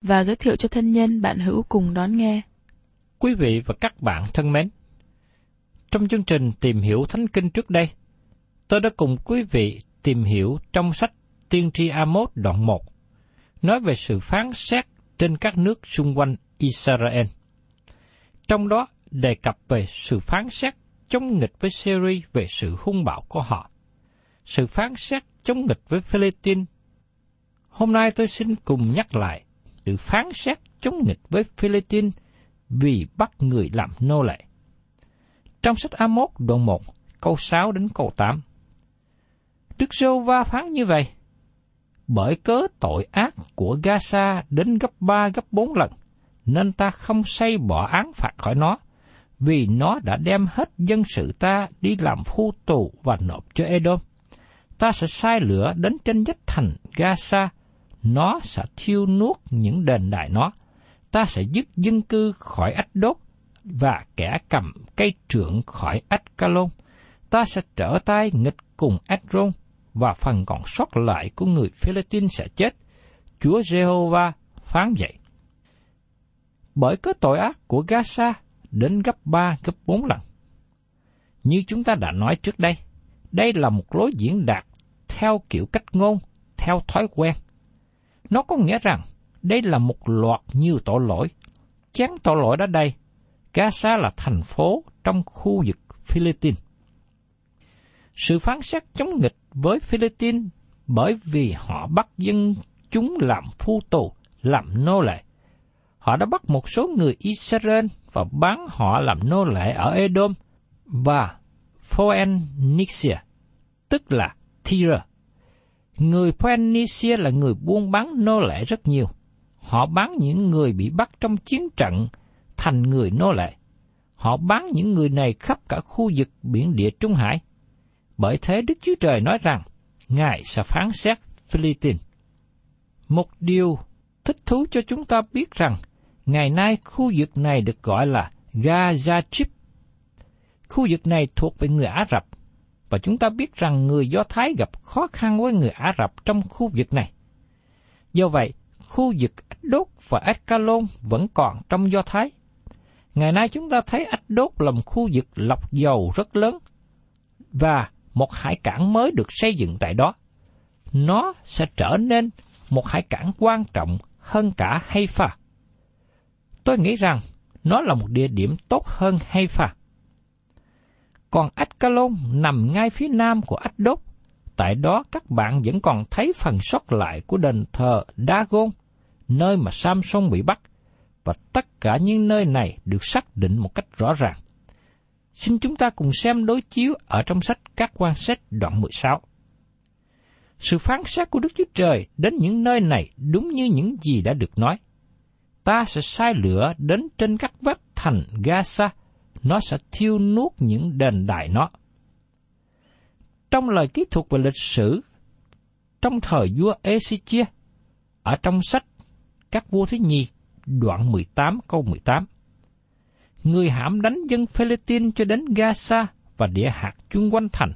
và giới thiệu cho thân nhân bạn hữu cùng đón nghe. Quý vị và các bạn thân mến, trong chương trình tìm hiểu Thánh Kinh trước đây, tôi đã cùng quý vị tìm hiểu trong sách Tiên tri Amos đoạn 1, nói về sự phán xét trên các nước xung quanh Israel. Trong đó đề cập về sự phán xét chống nghịch với Syria về sự hung bạo của họ, sự phán xét chống nghịch với Philippines. Hôm nay tôi xin cùng nhắc lại sự phán xét chống nghịch với Philippines vì bắt người làm nô lệ. Trong sách Amos đoạn 1, câu 6 đến câu 8. Đức Sô Va phán như vậy, bởi cớ tội ác của Gaza đến gấp ba gấp bốn lần, nên ta không xây bỏ án phạt khỏi nó, vì nó đã đem hết dân sự ta đi làm phu tù và nộp cho Edom. Ta sẽ sai lửa đến trên vách thành Gaza, nó sẽ thiêu nuốt những đền đài nó. Ta sẽ dứt dân cư khỏi ách đốt và kẻ cầm cây trượng khỏi ách ca lôn. Ta sẽ trở tay nghịch cùng ách rôn và phần còn sót lại của người Philippines sẽ chết. Chúa Jehovah phán vậy. Bởi có tội ác của Gaza đến gấp ba gấp bốn lần. Như chúng ta đã nói trước đây, đây là một lối diễn đạt theo kiểu cách ngôn, theo thói quen. Nó có nghĩa rằng đây là một loạt nhiều tội lỗi. Chán tội lỗi đó đây, Gaza là thành phố trong khu vực Philippines. Sự phán xét chống nghịch với Philippines bởi vì họ bắt dân chúng làm phu tù, làm nô lệ. Họ đã bắt một số người Israel và bán họ làm nô lệ ở Edom và Phoenicia, tức là Tyre. Người Phoenicia là người buôn bán nô lệ rất nhiều. Họ bán những người bị bắt trong chiến trận thành người nô lệ. Họ bán những người này khắp cả khu vực biển địa Trung Hải. Bởi thế Đức Chúa Trời nói rằng, Ngài sẽ phán xét Philippines. Một điều thích thú cho chúng ta biết rằng, ngày nay khu vực này được gọi là Gaza Strip. Khu vực này thuộc về người Ả Rập, và chúng ta biết rằng người Do Thái gặp khó khăn với người Ả Rập trong khu vực này. Do vậy, khu vực Ách Đốt và Ách Ca Lôn vẫn còn trong Do Thái. Ngày nay chúng ta thấy Ách Đốt là một khu vực lọc dầu rất lớn, và một hải cảng mới được xây dựng tại đó. Nó sẽ trở nên một hải cảng quan trọng hơn cả Haifa. Tôi nghĩ rằng nó là một địa điểm tốt hơn Haifa. Còn Ascalon nằm ngay phía nam của Ashdod. Tại đó các bạn vẫn còn thấy phần sót lại của đền thờ Dagon, nơi mà Samson bị bắt, và tất cả những nơi này được xác định một cách rõ ràng. Xin chúng ta cùng xem đối chiếu ở trong sách các quan sách đoạn 16. Sự phán xét của Đức Chúa Trời đến những nơi này đúng như những gì đã được nói. Ta sẽ sai lửa đến trên các vách thành Gaza, nó sẽ thiêu nuốt những đền đại nó. Trong lời kỹ thuật về lịch sử, trong thời vua Ezechia, ở trong sách các vua thứ nhì, đoạn 18 câu 18. Người hãm đánh dân Philippines cho đến Gaza và địa hạt chung quanh thành,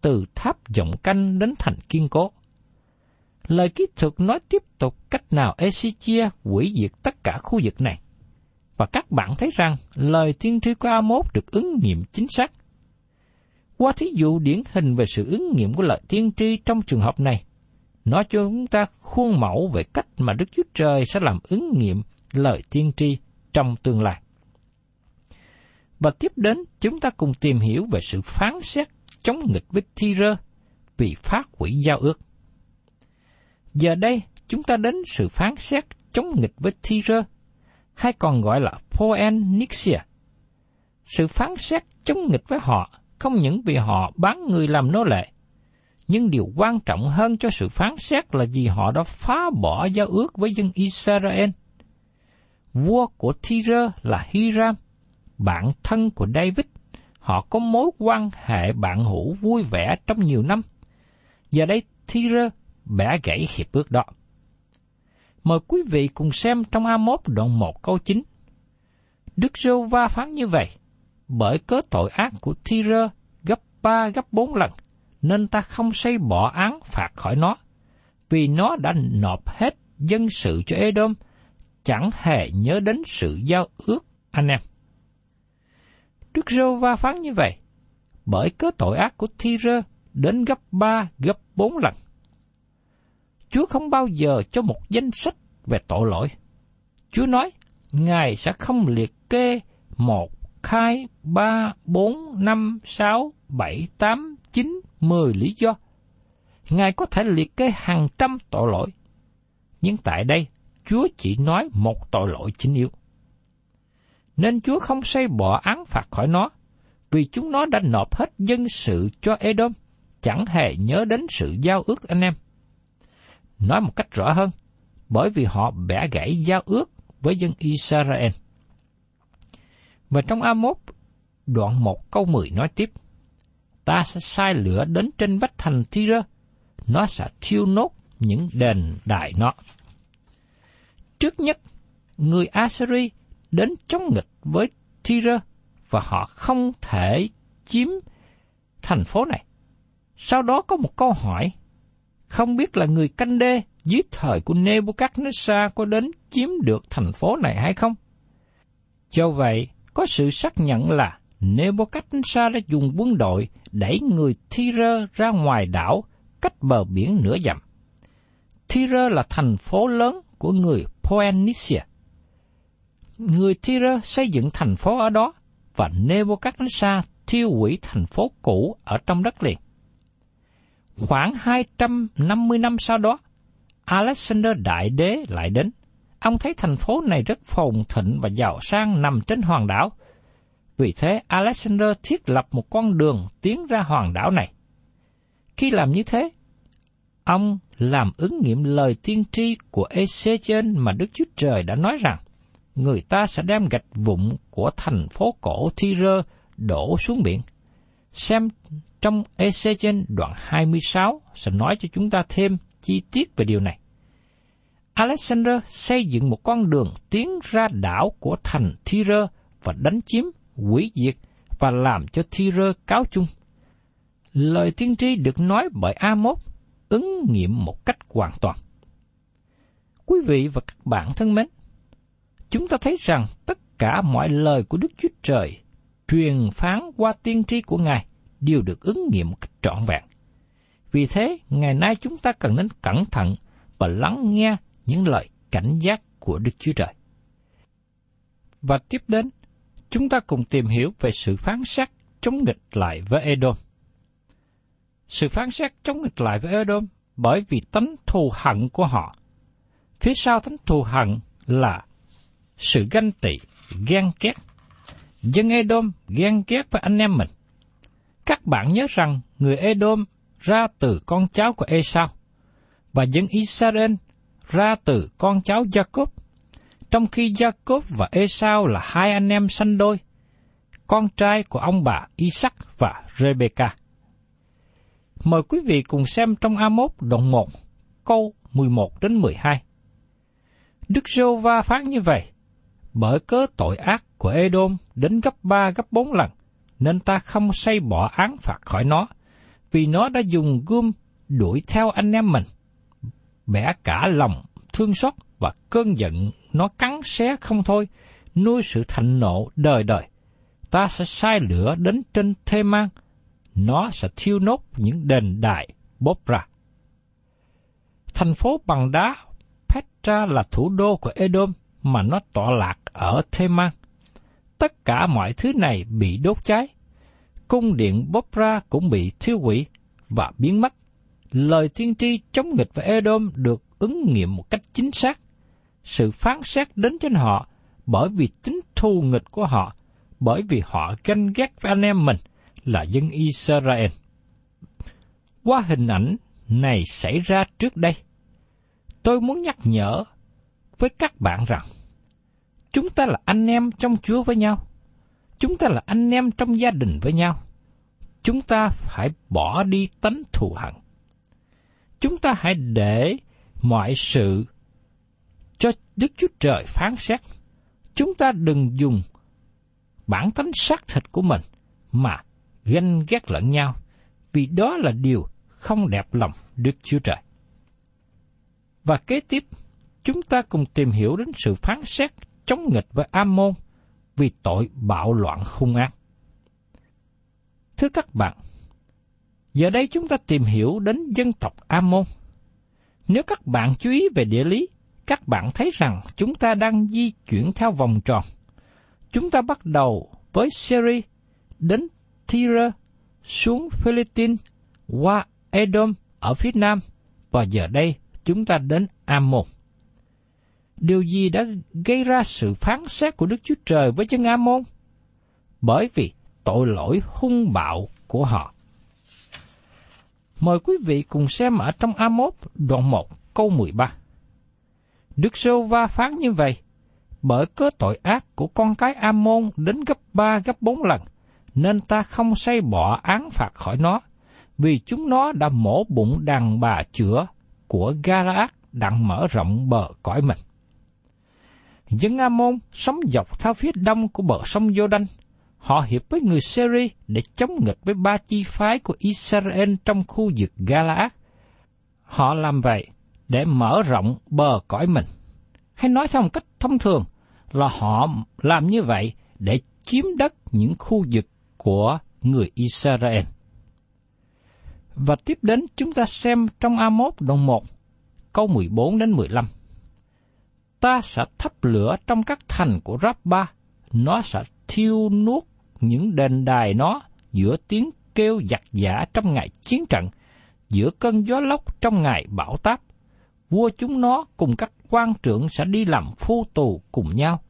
từ tháp giọng canh đến thành kiên cố. Lời kỹ thuật nói tiếp tục cách nào Ezechia hủy diệt tất cả khu vực này. Và các bạn thấy rằng lời tiên tri của Amos được ứng nghiệm chính xác. Qua thí dụ điển hình về sự ứng nghiệm của lời tiên tri trong trường hợp này, nó cho chúng ta khuôn mẫu về cách mà Đức Chúa Trời sẽ làm ứng nghiệm lời tiên tri trong tương lai. Và tiếp đến, chúng ta cùng tìm hiểu về sự phán xét chống nghịch với Thi-rơ vì phá hủy giao ước. Giờ đây, chúng ta đến sự phán xét chống nghịch với Thi-rơ, hay còn gọi là Poenixia. Sự phán xét chống nghịch với họ không những vì họ bán người làm nô lệ, nhưng điều quan trọng hơn cho sự phán xét là vì họ đã phá bỏ giao ước với dân Israel. Vua của Tyre là Hiram, bạn thân của David. Họ có mối quan hệ bạn hữu vui vẻ trong nhiều năm. Giờ đây Tyre bẻ gãy hiệp ước đó. Mời quý vị cùng xem trong A1 đoạn 1 câu 9. Đức Rô Va phán như vậy, bởi cớ tội ác của Thi-rơ gấp ba gấp bốn lần, nên ta không xây bỏ án phạt khỏi nó, vì nó đã nộp hết dân sự cho Edom, chẳng hề nhớ đến sự giao ước anh em. Đức Rô Va phán như vậy, bởi cớ tội ác của Thi-rơ đến gấp ba gấp bốn lần. Chúa không bao giờ cho một danh sách về tội lỗi. Chúa nói, Ngài sẽ không liệt kê một, hai, ba, bốn, năm, sáu, bảy, tám, chín, mười lý do. Ngài có thể liệt kê hàng trăm tội lỗi. Nhưng tại đây, Chúa chỉ nói một tội lỗi chính yếu. Nên Chúa không xây bỏ án phạt khỏi nó, vì chúng nó đã nộp hết dân sự cho Edom, chẳng hề nhớ đến sự giao ước anh em. Nói một cách rõ hơn, bởi vì họ bẻ gãy giao ước với dân Israel. Và trong A1, đoạn 1 câu 10 nói tiếp, Ta sẽ sai lửa đến trên vách thành Tyre, nó sẽ thiêu nốt những đền đại nó. Trước nhất, người Assyri đến chống nghịch với Tyre và họ không thể chiếm thành phố này. Sau đó có một câu hỏi, không biết là người canh đê dưới thời của Nebuchadnezzar có đến chiếm được thành phố này hay không? cho vậy, có sự xác nhận là Nebuchadnezzar đã dùng quân đội đẩy người Tyre ra ngoài đảo cách bờ biển nửa dặm. Tyre là thành phố lớn của người Phoenicia. Người Tyre xây dựng thành phố ở đó và Nebuchadnezzar thiêu hủy thành phố cũ ở trong đất liền. Khoảng 250 năm sau đó, Alexander Đại Đế lại đến. Ông thấy thành phố này rất phồn thịnh và giàu sang nằm trên Hoàng đảo. Vì thế, Alexander thiết lập một con đường tiến ra Hoàng đảo này. Khi làm như thế, ông làm ứng nghiệm lời tiên tri của Ezechiel mà Đức Chúa Trời đã nói rằng, người ta sẽ đem gạch vụn của thành phố cổ Tyre đổ xuống biển. Xem trong Ezechiel đoạn 26 sẽ nói cho chúng ta thêm chi tiết về điều này. Alexander xây dựng một con đường tiến ra đảo của thành Tyre và đánh chiếm, hủy diệt và làm cho Tyre cáo chung. Lời tiên tri được nói bởi Amos ứng nghiệm một cách hoàn toàn. Quý vị và các bạn thân mến, chúng ta thấy rằng tất cả mọi lời của Đức Chúa Trời truyền phán qua tiên tri của Ngài đều được ứng nghiệm cách trọn vẹn. Vì thế, ngày nay chúng ta cần nên cẩn thận và lắng nghe những lời cảnh giác của Đức Chúa Trời. Và tiếp đến, chúng ta cùng tìm hiểu về sự phán xét chống nghịch lại với Edom. Sự phán xét chống nghịch lại với Edom bởi vì tánh thù hận của họ. Phía sau tánh thù hận là sự ganh tị, ghen ghét. Dân Edom ghen ghét với anh em mình. Các bạn nhớ rằng người Edom ra từ con cháu của Esau và dân Israel ra từ con cháu Jacob. Trong khi Jacob và Esau là hai anh em sanh đôi, con trai của ông bà Isaac và Rebecca. Mời quý vị cùng xem trong A1 đoạn 1, câu 11 đến 12. Đức Giô-va phán như vậy, bởi cớ tội ác của Edom đến gấp ba gấp bốn lần, nên ta không xây bỏ án phạt khỏi nó, vì nó đã dùng gươm đuổi theo anh em mình, bẻ cả lòng, thương xót và cơn giận nó cắn xé không thôi, nuôi sự thạnh nộ đời đời. Ta sẽ sai lửa đến trên thê mang, nó sẽ thiêu nốt những đền đài bóp ra. Thành phố bằng đá Petra là thủ đô của Edom mà nó tọa lạc ở Theman. Tất cả mọi thứ này bị đốt cháy. Cung điện Bopra cũng bị thiêu hủy và biến mất. Lời tiên tri chống nghịch với Edom được ứng nghiệm một cách chính xác. Sự phán xét đến trên họ bởi vì tính thù nghịch của họ, bởi vì họ ganh ghét với anh em mình là dân Israel. Qua hình ảnh này xảy ra trước đây, tôi muốn nhắc nhở với các bạn rằng chúng ta là anh em trong Chúa với nhau. Chúng ta là anh em trong gia đình với nhau. Chúng ta phải bỏ đi tánh thù hận. Chúng ta hãy để mọi sự cho Đức Chúa Trời phán xét. Chúng ta đừng dùng bản tánh xác thịt của mình mà ganh ghét lẫn nhau, vì đó là điều không đẹp lòng Đức Chúa Trời. Và kế tiếp, chúng ta cùng tìm hiểu đến sự phán xét chống nghịch với Ammon vì tội bạo loạn hung ác. Thưa các bạn, giờ đây chúng ta tìm hiểu đến dân tộc Ammon. Nếu các bạn chú ý về địa lý, các bạn thấy rằng chúng ta đang di chuyển theo vòng tròn. Chúng ta bắt đầu với Syria đến Tyre, xuống Philippines, qua Edom ở phía nam, và giờ đây chúng ta đến Ammon. Điều gì đã gây ra sự phán xét của Đức Chúa Trời với dân amon Bởi vì tội lỗi hung bạo của họ. Mời quý vị cùng xem ở trong Amos đoạn 1 câu 13. Đức Sô Va phán như vậy, bởi cớ tội ác của con cái amon đến gấp ba gấp bốn lần, nên ta không xây bỏ án phạt khỏi nó, vì chúng nó đã mổ bụng đàn bà chữa của Galaad đặng mở rộng bờ cõi mình. Dân Amon sống dọc theo phía đông của bờ sông Jordan. Họ hiệp với người Syria để chống nghịch với ba chi phái của Israel trong khu vực Galaad. Họ làm vậy để mở rộng bờ cõi mình. Hay nói theo một cách thông thường là họ làm như vậy để chiếm đất những khu vực của người Israel. Và tiếp đến chúng ta xem trong Amos đoạn 1, câu 14 đến 15. Ta sẽ thắp lửa trong các thành của Rabba, nó sẽ thiêu nuốt những đền đài nó giữa tiếng kêu giặc giả trong ngày chiến trận, giữa cơn gió lốc trong ngày bão táp. Vua chúng nó cùng các quan trưởng sẽ đi làm phu tù cùng nhau.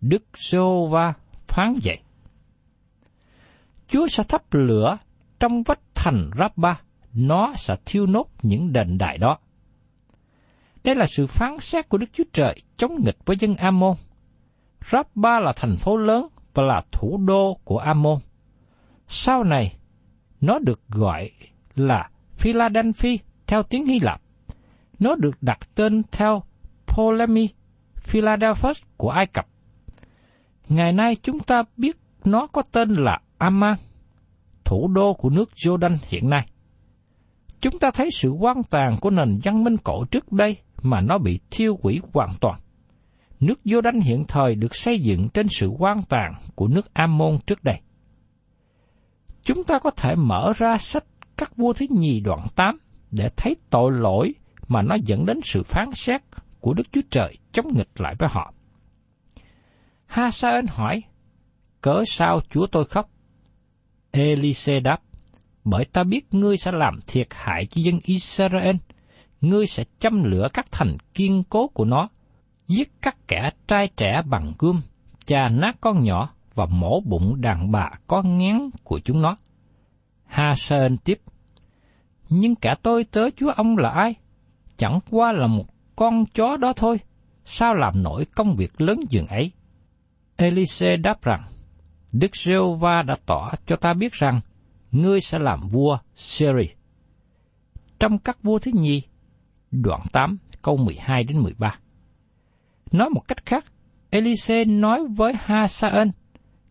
Đức Sô va phán vậy. Chúa sẽ thắp lửa trong vách thành Rabba, nó sẽ thiêu nốt những đền đài đó. Đây là sự phán xét của Đức Chúa Trời chống nghịch với dân Ammon. Rabba là thành phố lớn và là thủ đô của Ammon. Sau này, nó được gọi là Philadelphia theo tiếng Hy Lạp. Nó được đặt tên theo Ptolemy Philadelphus của Ai Cập. Ngày nay chúng ta biết nó có tên là Amman, thủ đô của nước Jordan hiện nay. Chúng ta thấy sự quan tàn của nền văn minh cổ trước đây mà nó bị thiêu hủy hoàn toàn. Nước Jordan hiện thời được xây dựng trên sự quan tàn của nước Ammon trước đây. Chúng ta có thể mở ra sách các vua thứ nhì đoạn 8 để thấy tội lỗi mà nó dẫn đến sự phán xét của Đức Chúa Trời chống nghịch lại với họ. Ha Hasael hỏi, cớ sao chúa tôi khóc? Elise đáp, bởi ta biết ngươi sẽ làm thiệt hại cho dân Israel, ngươi sẽ châm lửa các thành kiên cố của nó, giết các kẻ trai trẻ bằng gươm, chà nát con nhỏ và mổ bụng đàn bà có ngán của chúng nó. Ha Sơn tiếp, nhưng cả tôi tớ chúa ông là ai? Chẳng qua là một con chó đó thôi, sao làm nổi công việc lớn dường ấy? Elise đáp rằng, Đức giê va đã tỏ cho ta biết rằng, ngươi sẽ làm vua Syria. Trong các vua thứ nhì, đoạn 8, câu 12 đến 13. Nói một cách khác, Elise nói với Hasael,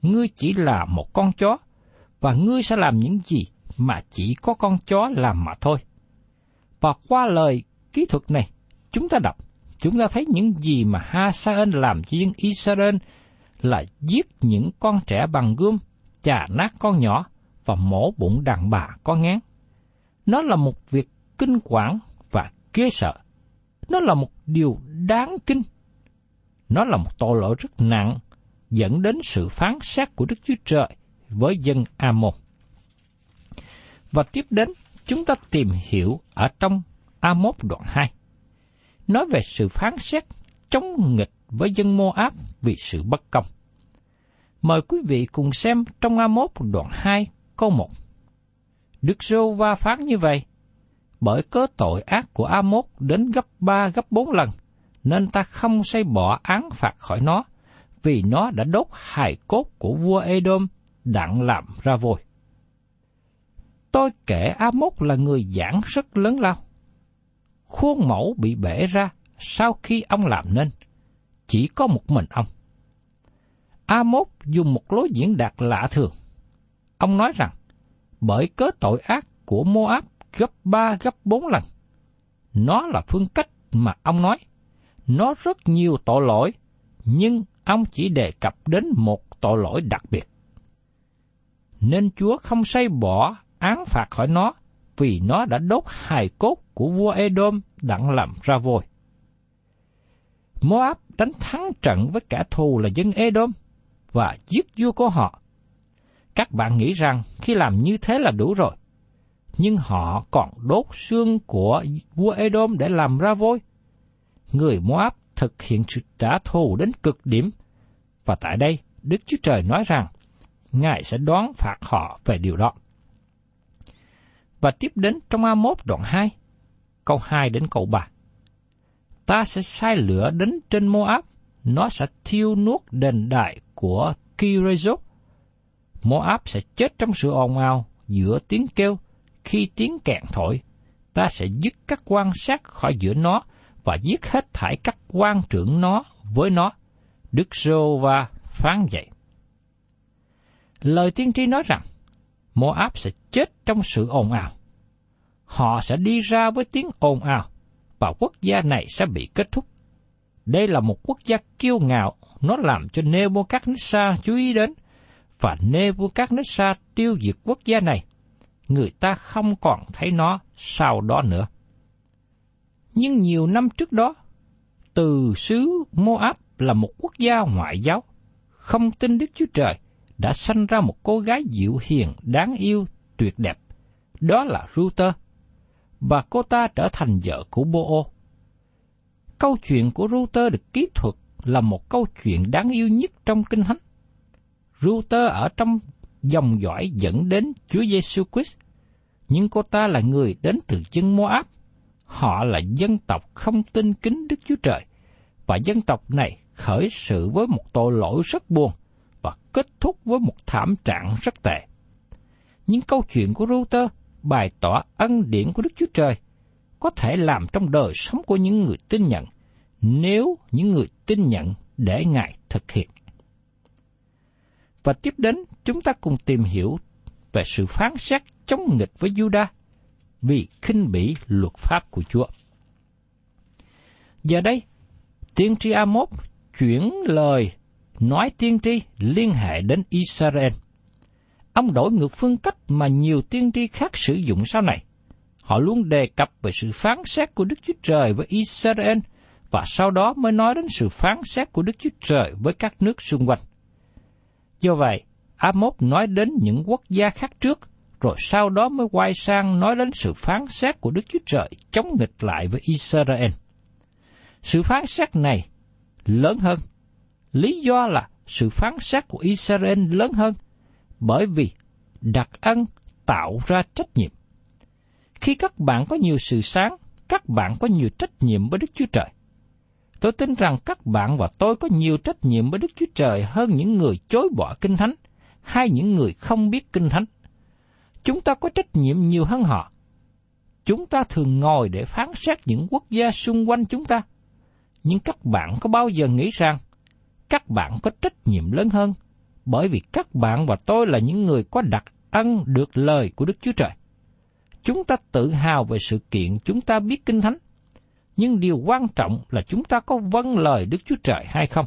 ngươi chỉ là một con chó, và ngươi sẽ làm những gì mà chỉ có con chó làm mà thôi. Và qua lời kỹ thuật này, chúng ta đọc, chúng ta thấy những gì mà Hasael làm cho dân Israel là giết những con trẻ bằng gươm, chà nát con nhỏ và mổ bụng đàn bà có ngán. Nó là một việc kinh quản ghê sợ. Nó là một điều đáng kinh. Nó là một tội lỗi rất nặng, dẫn đến sự phán xét của Đức Chúa Trời với dân Amon. Và tiếp đến, chúng ta tìm hiểu ở trong Amos đoạn 2. Nói về sự phán xét chống nghịch với dân Moab vì sự bất công. Mời quý vị cùng xem trong Amos đoạn 2 câu 1. Đức Rô Va phán như vậy, bởi cớ tội ác của Amos đến gấp ba gấp bốn lần, nên ta không xây bỏ án phạt khỏi nó, vì nó đã đốt hài cốt của vua Edom đặng làm ra vôi. Tôi kể Amos là người giảng rất lớn lao. Khuôn mẫu bị bể ra sau khi ông làm nên, chỉ có một mình ông. Amos dùng một lối diễn đạt lạ thường. Ông nói rằng, bởi cớ tội ác của Moab gấp ba gấp bốn lần. Nó là phương cách mà ông nói. Nó rất nhiều tội lỗi, nhưng ông chỉ đề cập đến một tội lỗi đặc biệt. Nên Chúa không say bỏ án phạt khỏi nó, vì nó đã đốt hài cốt của vua Edom đặng làm ra vôi. Moab đánh thắng trận với kẻ thù là dân Edom và giết vua của họ. Các bạn nghĩ rằng khi làm như thế là đủ rồi, nhưng họ còn đốt xương của vua Edom để làm ra vôi. Người Moab thực hiện sự trả thù đến cực điểm, và tại đây Đức Chúa Trời nói rằng Ngài sẽ đoán phạt họ về điều đó. Và tiếp đến trong A1 đoạn 2, câu 2 đến câu 3. Ta sẽ sai lửa đến trên Moab, nó sẽ thiêu nuốt đền đại của Kirezot. Moab sẽ chết trong sự ồn ào giữa tiếng kêu, khi tiếng kèn thổi. Ta sẽ dứt các quan sát khỏi giữa nó và giết hết thải các quan trưởng nó với nó. Đức Rô và phán vậy. Lời tiên tri nói rằng, Moab sẽ chết trong sự ồn ào. Họ sẽ đi ra với tiếng ồn ào, và quốc gia này sẽ bị kết thúc. Đây là một quốc gia kiêu ngạo, nó làm cho Nebuchadnezzar chú ý đến, và Nebuchadnezzar tiêu diệt quốc gia này. Người ta không còn thấy nó sau đó nữa. Nhưng nhiều năm trước đó, từ xứ Moab là một quốc gia ngoại giáo, không tin Đức Chúa Trời, đã sanh ra một cô gái dịu hiền, đáng yêu, tuyệt đẹp. Đó là Ruther. Và cô ta trở thành vợ của Bô-ô. Câu chuyện của Ruther được kỹ thuật là một câu chuyện đáng yêu nhất trong Kinh Thánh. Ruther ở trong dòng dõi dẫn đến Chúa Giêsu Christ, nhưng cô ta là người đến từ dân Moab. Họ là dân tộc không tin kính Đức Chúa Trời, và dân tộc này khởi sự với một tội lỗi rất buồn – và kết thúc với một thảm trạng rất tệ. Những câu chuyện của Ruther bày tỏ ân điển của Đức Chúa Trời có thể làm trong đời sống của những người tin nhận nếu những người tin nhận để Ngài thực hiện. Và tiếp đến, chúng ta cùng tìm hiểu về sự phán xét chống nghịch với Juda vì khinh bỉ luật pháp của Chúa. Giờ đây, tiên tri Amos chuyển lời nói tiên tri liên hệ đến Israel. Ông đổi ngược phương cách mà nhiều tiên tri khác sử dụng sau này. Họ luôn đề cập về sự phán xét của Đức Chúa Trời với Israel và sau đó mới nói đến sự phán xét của Đức Chúa Trời với các nước xung quanh. Do vậy, Amos nói đến những quốc gia khác trước, rồi sau đó mới quay sang nói đến sự phán xét của Đức Chúa Trời chống nghịch lại với Israel. Sự phán xét này lớn hơn. Lý do là sự phán xét của Israel lớn hơn, bởi vì đặc ân tạo ra trách nhiệm. Khi các bạn có nhiều sự sáng, các bạn có nhiều trách nhiệm với Đức Chúa Trời. Tôi tin rằng các bạn và tôi có nhiều trách nhiệm với Đức Chúa Trời hơn những người chối bỏ Kinh Thánh hay những người không biết Kinh Thánh. Chúng ta có trách nhiệm nhiều hơn họ. Chúng ta thường ngồi để phán xét những quốc gia xung quanh chúng ta. Nhưng các bạn có bao giờ nghĩ rằng các bạn có trách nhiệm lớn hơn bởi vì các bạn và tôi là những người có đặc ân được lời của Đức Chúa Trời. Chúng ta tự hào về sự kiện chúng ta biết Kinh Thánh, nhưng điều quan trọng là chúng ta có vâng lời Đức Chúa Trời hay không.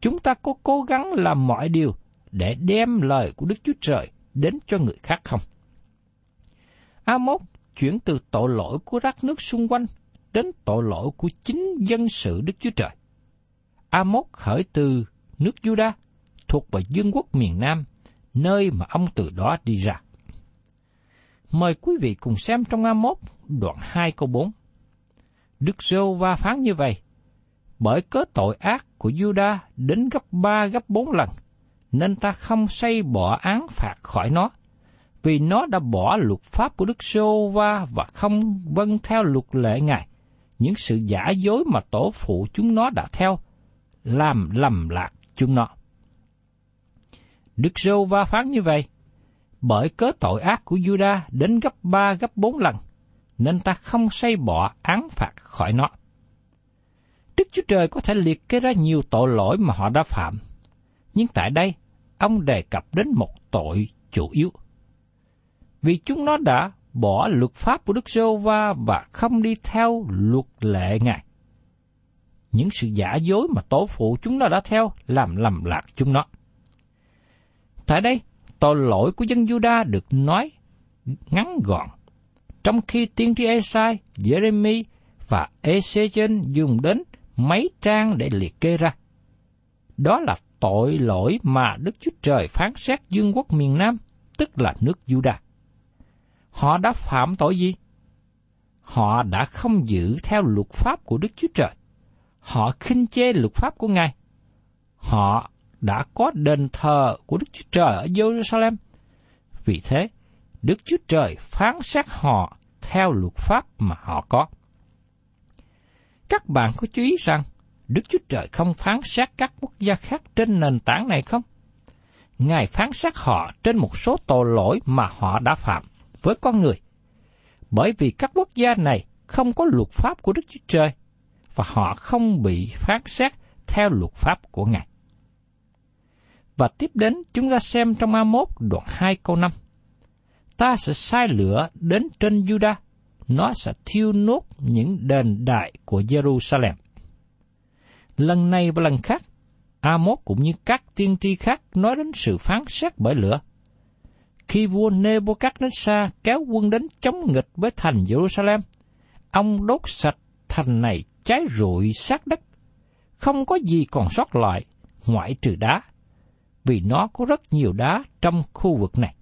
Chúng ta có cố gắng làm mọi điều để đem lời của Đức Chúa Trời đến cho người khác không. Amos chuyển từ tội lỗi của rác nước xung quanh đến tội lỗi của chính dân sự Đức Chúa Trời. Amos khởi từ nước Juda thuộc về vương quốc miền Nam, nơi mà ông từ đó đi ra. Mời quý vị cùng xem trong Amos đoạn 2 câu 4. Đức Sô va phán như vậy, bởi cớ tội ác của Juda đến gấp ba gấp bốn lần, nên ta không xây bỏ án phạt khỏi nó, vì nó đã bỏ luật pháp của Đức Sô va và không vâng theo luật lệ Ngài, những sự giả dối mà tổ phụ chúng nó đã theo, làm lầm lạc chúng nó. Đức Sô va phán như vậy, bởi cớ tội ác của Juda đến gấp ba gấp bốn lần, nên ta không xây bỏ án phạt khỏi nó. Đức Chúa Trời có thể liệt kê ra nhiều tội lỗi mà họ đã phạm, nhưng tại đây, ông đề cập đến một tội chủ yếu. Vì chúng nó đã bỏ luật pháp của Đức giê va và không đi theo luật lệ Ngài. Những sự giả dối mà tổ phụ chúng nó đã theo làm lầm lạc chúng nó. Tại đây, tội lỗi của dân Juda được nói ngắn gọn, trong khi tiên tri Esai, Jeremy và Ezechiel dùng đến mấy trang để liệt kê ra. Đó là tội lỗi mà Đức Chúa Trời phán xét dương quốc miền Nam, tức là nước Juda. Họ đã phạm tội gì? Họ đã không giữ theo luật pháp của Đức Chúa Trời. Họ khinh chê luật pháp của Ngài. Họ đã có đền thờ của Đức Chúa Trời ở Jerusalem. Vì thế, Đức Chúa Trời phán xét họ theo luật pháp mà họ có. Các bạn có chú ý rằng, Đức Chúa Trời không phán xét các quốc gia khác trên nền tảng này không? Ngài phán xét họ trên một số tội lỗi mà họ đã phạm với con người. Bởi vì các quốc gia này không có luật pháp của Đức Chúa Trời và họ không bị phán xét theo luật pháp của Ngài. Và tiếp đến, chúng ta xem trong A1 đoạn 2 câu 5. Ta sẽ sai lửa đến trên Juda, nó sẽ thiêu nốt những đền đại của Jerusalem. Lần này và lần khác, Amos cũng như các tiên tri khác nói đến sự phán xét bởi lửa. Khi vua Nebuchadnezzar kéo quân đến chống nghịch với thành Jerusalem, ông đốt sạch thành này cháy rụi sát đất, không có gì còn sót lại ngoại trừ đá, vì nó có rất nhiều đá trong khu vực này.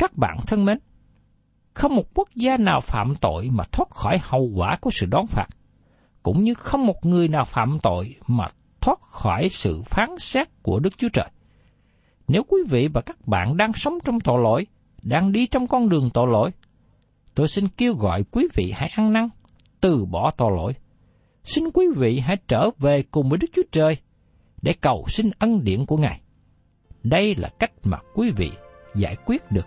Các bạn thân mến, không một quốc gia nào phạm tội mà thoát khỏi hậu quả của sự đón phạt, cũng như không một người nào phạm tội mà thoát khỏi sự phán xét của Đức Chúa Trời. Nếu quý vị và các bạn đang sống trong tội lỗi, đang đi trong con đường tội lỗi, tôi xin kêu gọi quý vị hãy ăn năn, từ bỏ tội lỗi. Xin quý vị hãy trở về cùng với Đức Chúa Trời để cầu xin ân điển của Ngài. Đây là cách mà quý vị giải quyết được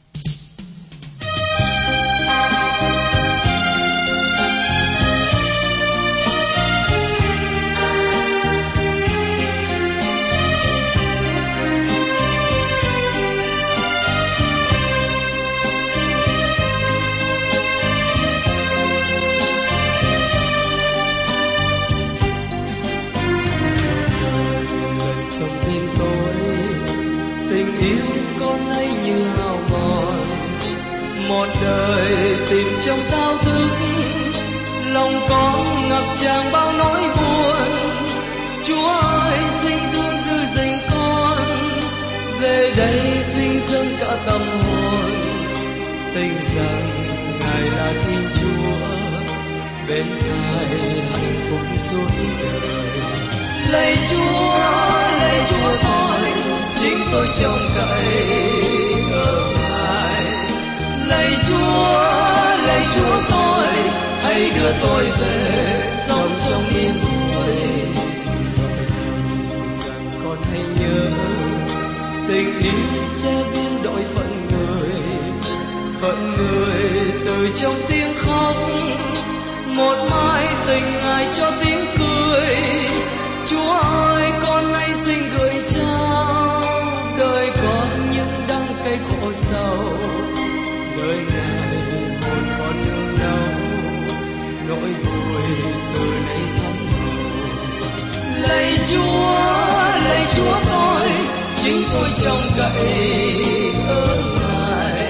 Chúa lạy chúa tôi, hãy đưa tôi về sống trong yên vui. Rằng con hãy nhớ, tình yêu sẽ biến đổi phận người phận người từ trong tiếng khóc, một mai tình ngài cho tiếng cười. Chúa ơi, con nay xin gửi trao đời con những đắng cay khổ sầu. Chúa, lạy chúa tôi, chính tôi trông cậy ở ngài.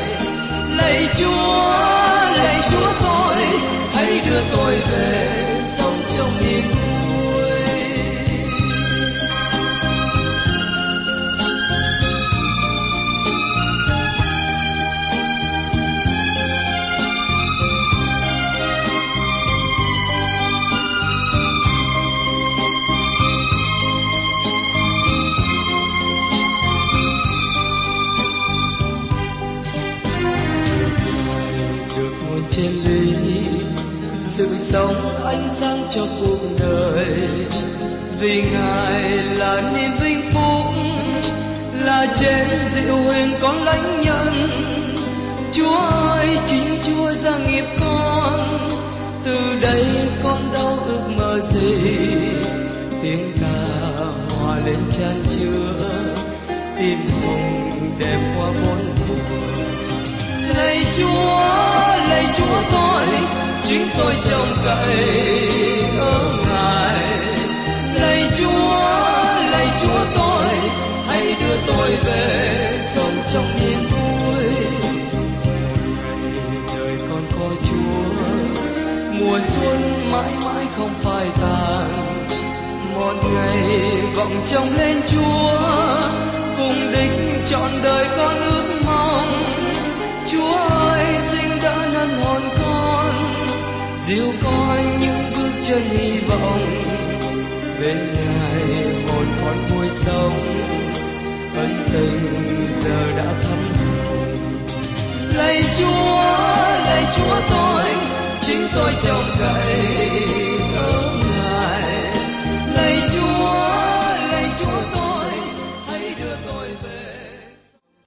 Lạy chúa lạy chúa tôi, hãy đưa tôi về sống trong niềm vui cho cuộc đời. Vì ngài là niềm vinh phúc, là trên dịu huyền con lãnh nhân. Chúa ơi, chính chúa ra nghiệp con. Từ đây con đâu ước mơ gì? Tiếng ca hòa lên chan chứa tim hồng đẹp qua bốn mùa. Lạy chúa lạy chúa tôi, chính tôi trông cậy. Tôi về sống trong niềm vui. Một ngày đời con có chúa, mùa xuân mãi mãi không phai tàn. Một ngày vọng trông lên chúa, cùng đích trọn đời con ước mong. Chúa ơi xin đỡ nâng hồn con, dìu con những bước chân hy vọng. Bên ngài hồn con vui sống ân tình giờ đã thắm lạy chúa lạy chúa tôi, chính tôi trong cậy ở ngài. Lạy chúa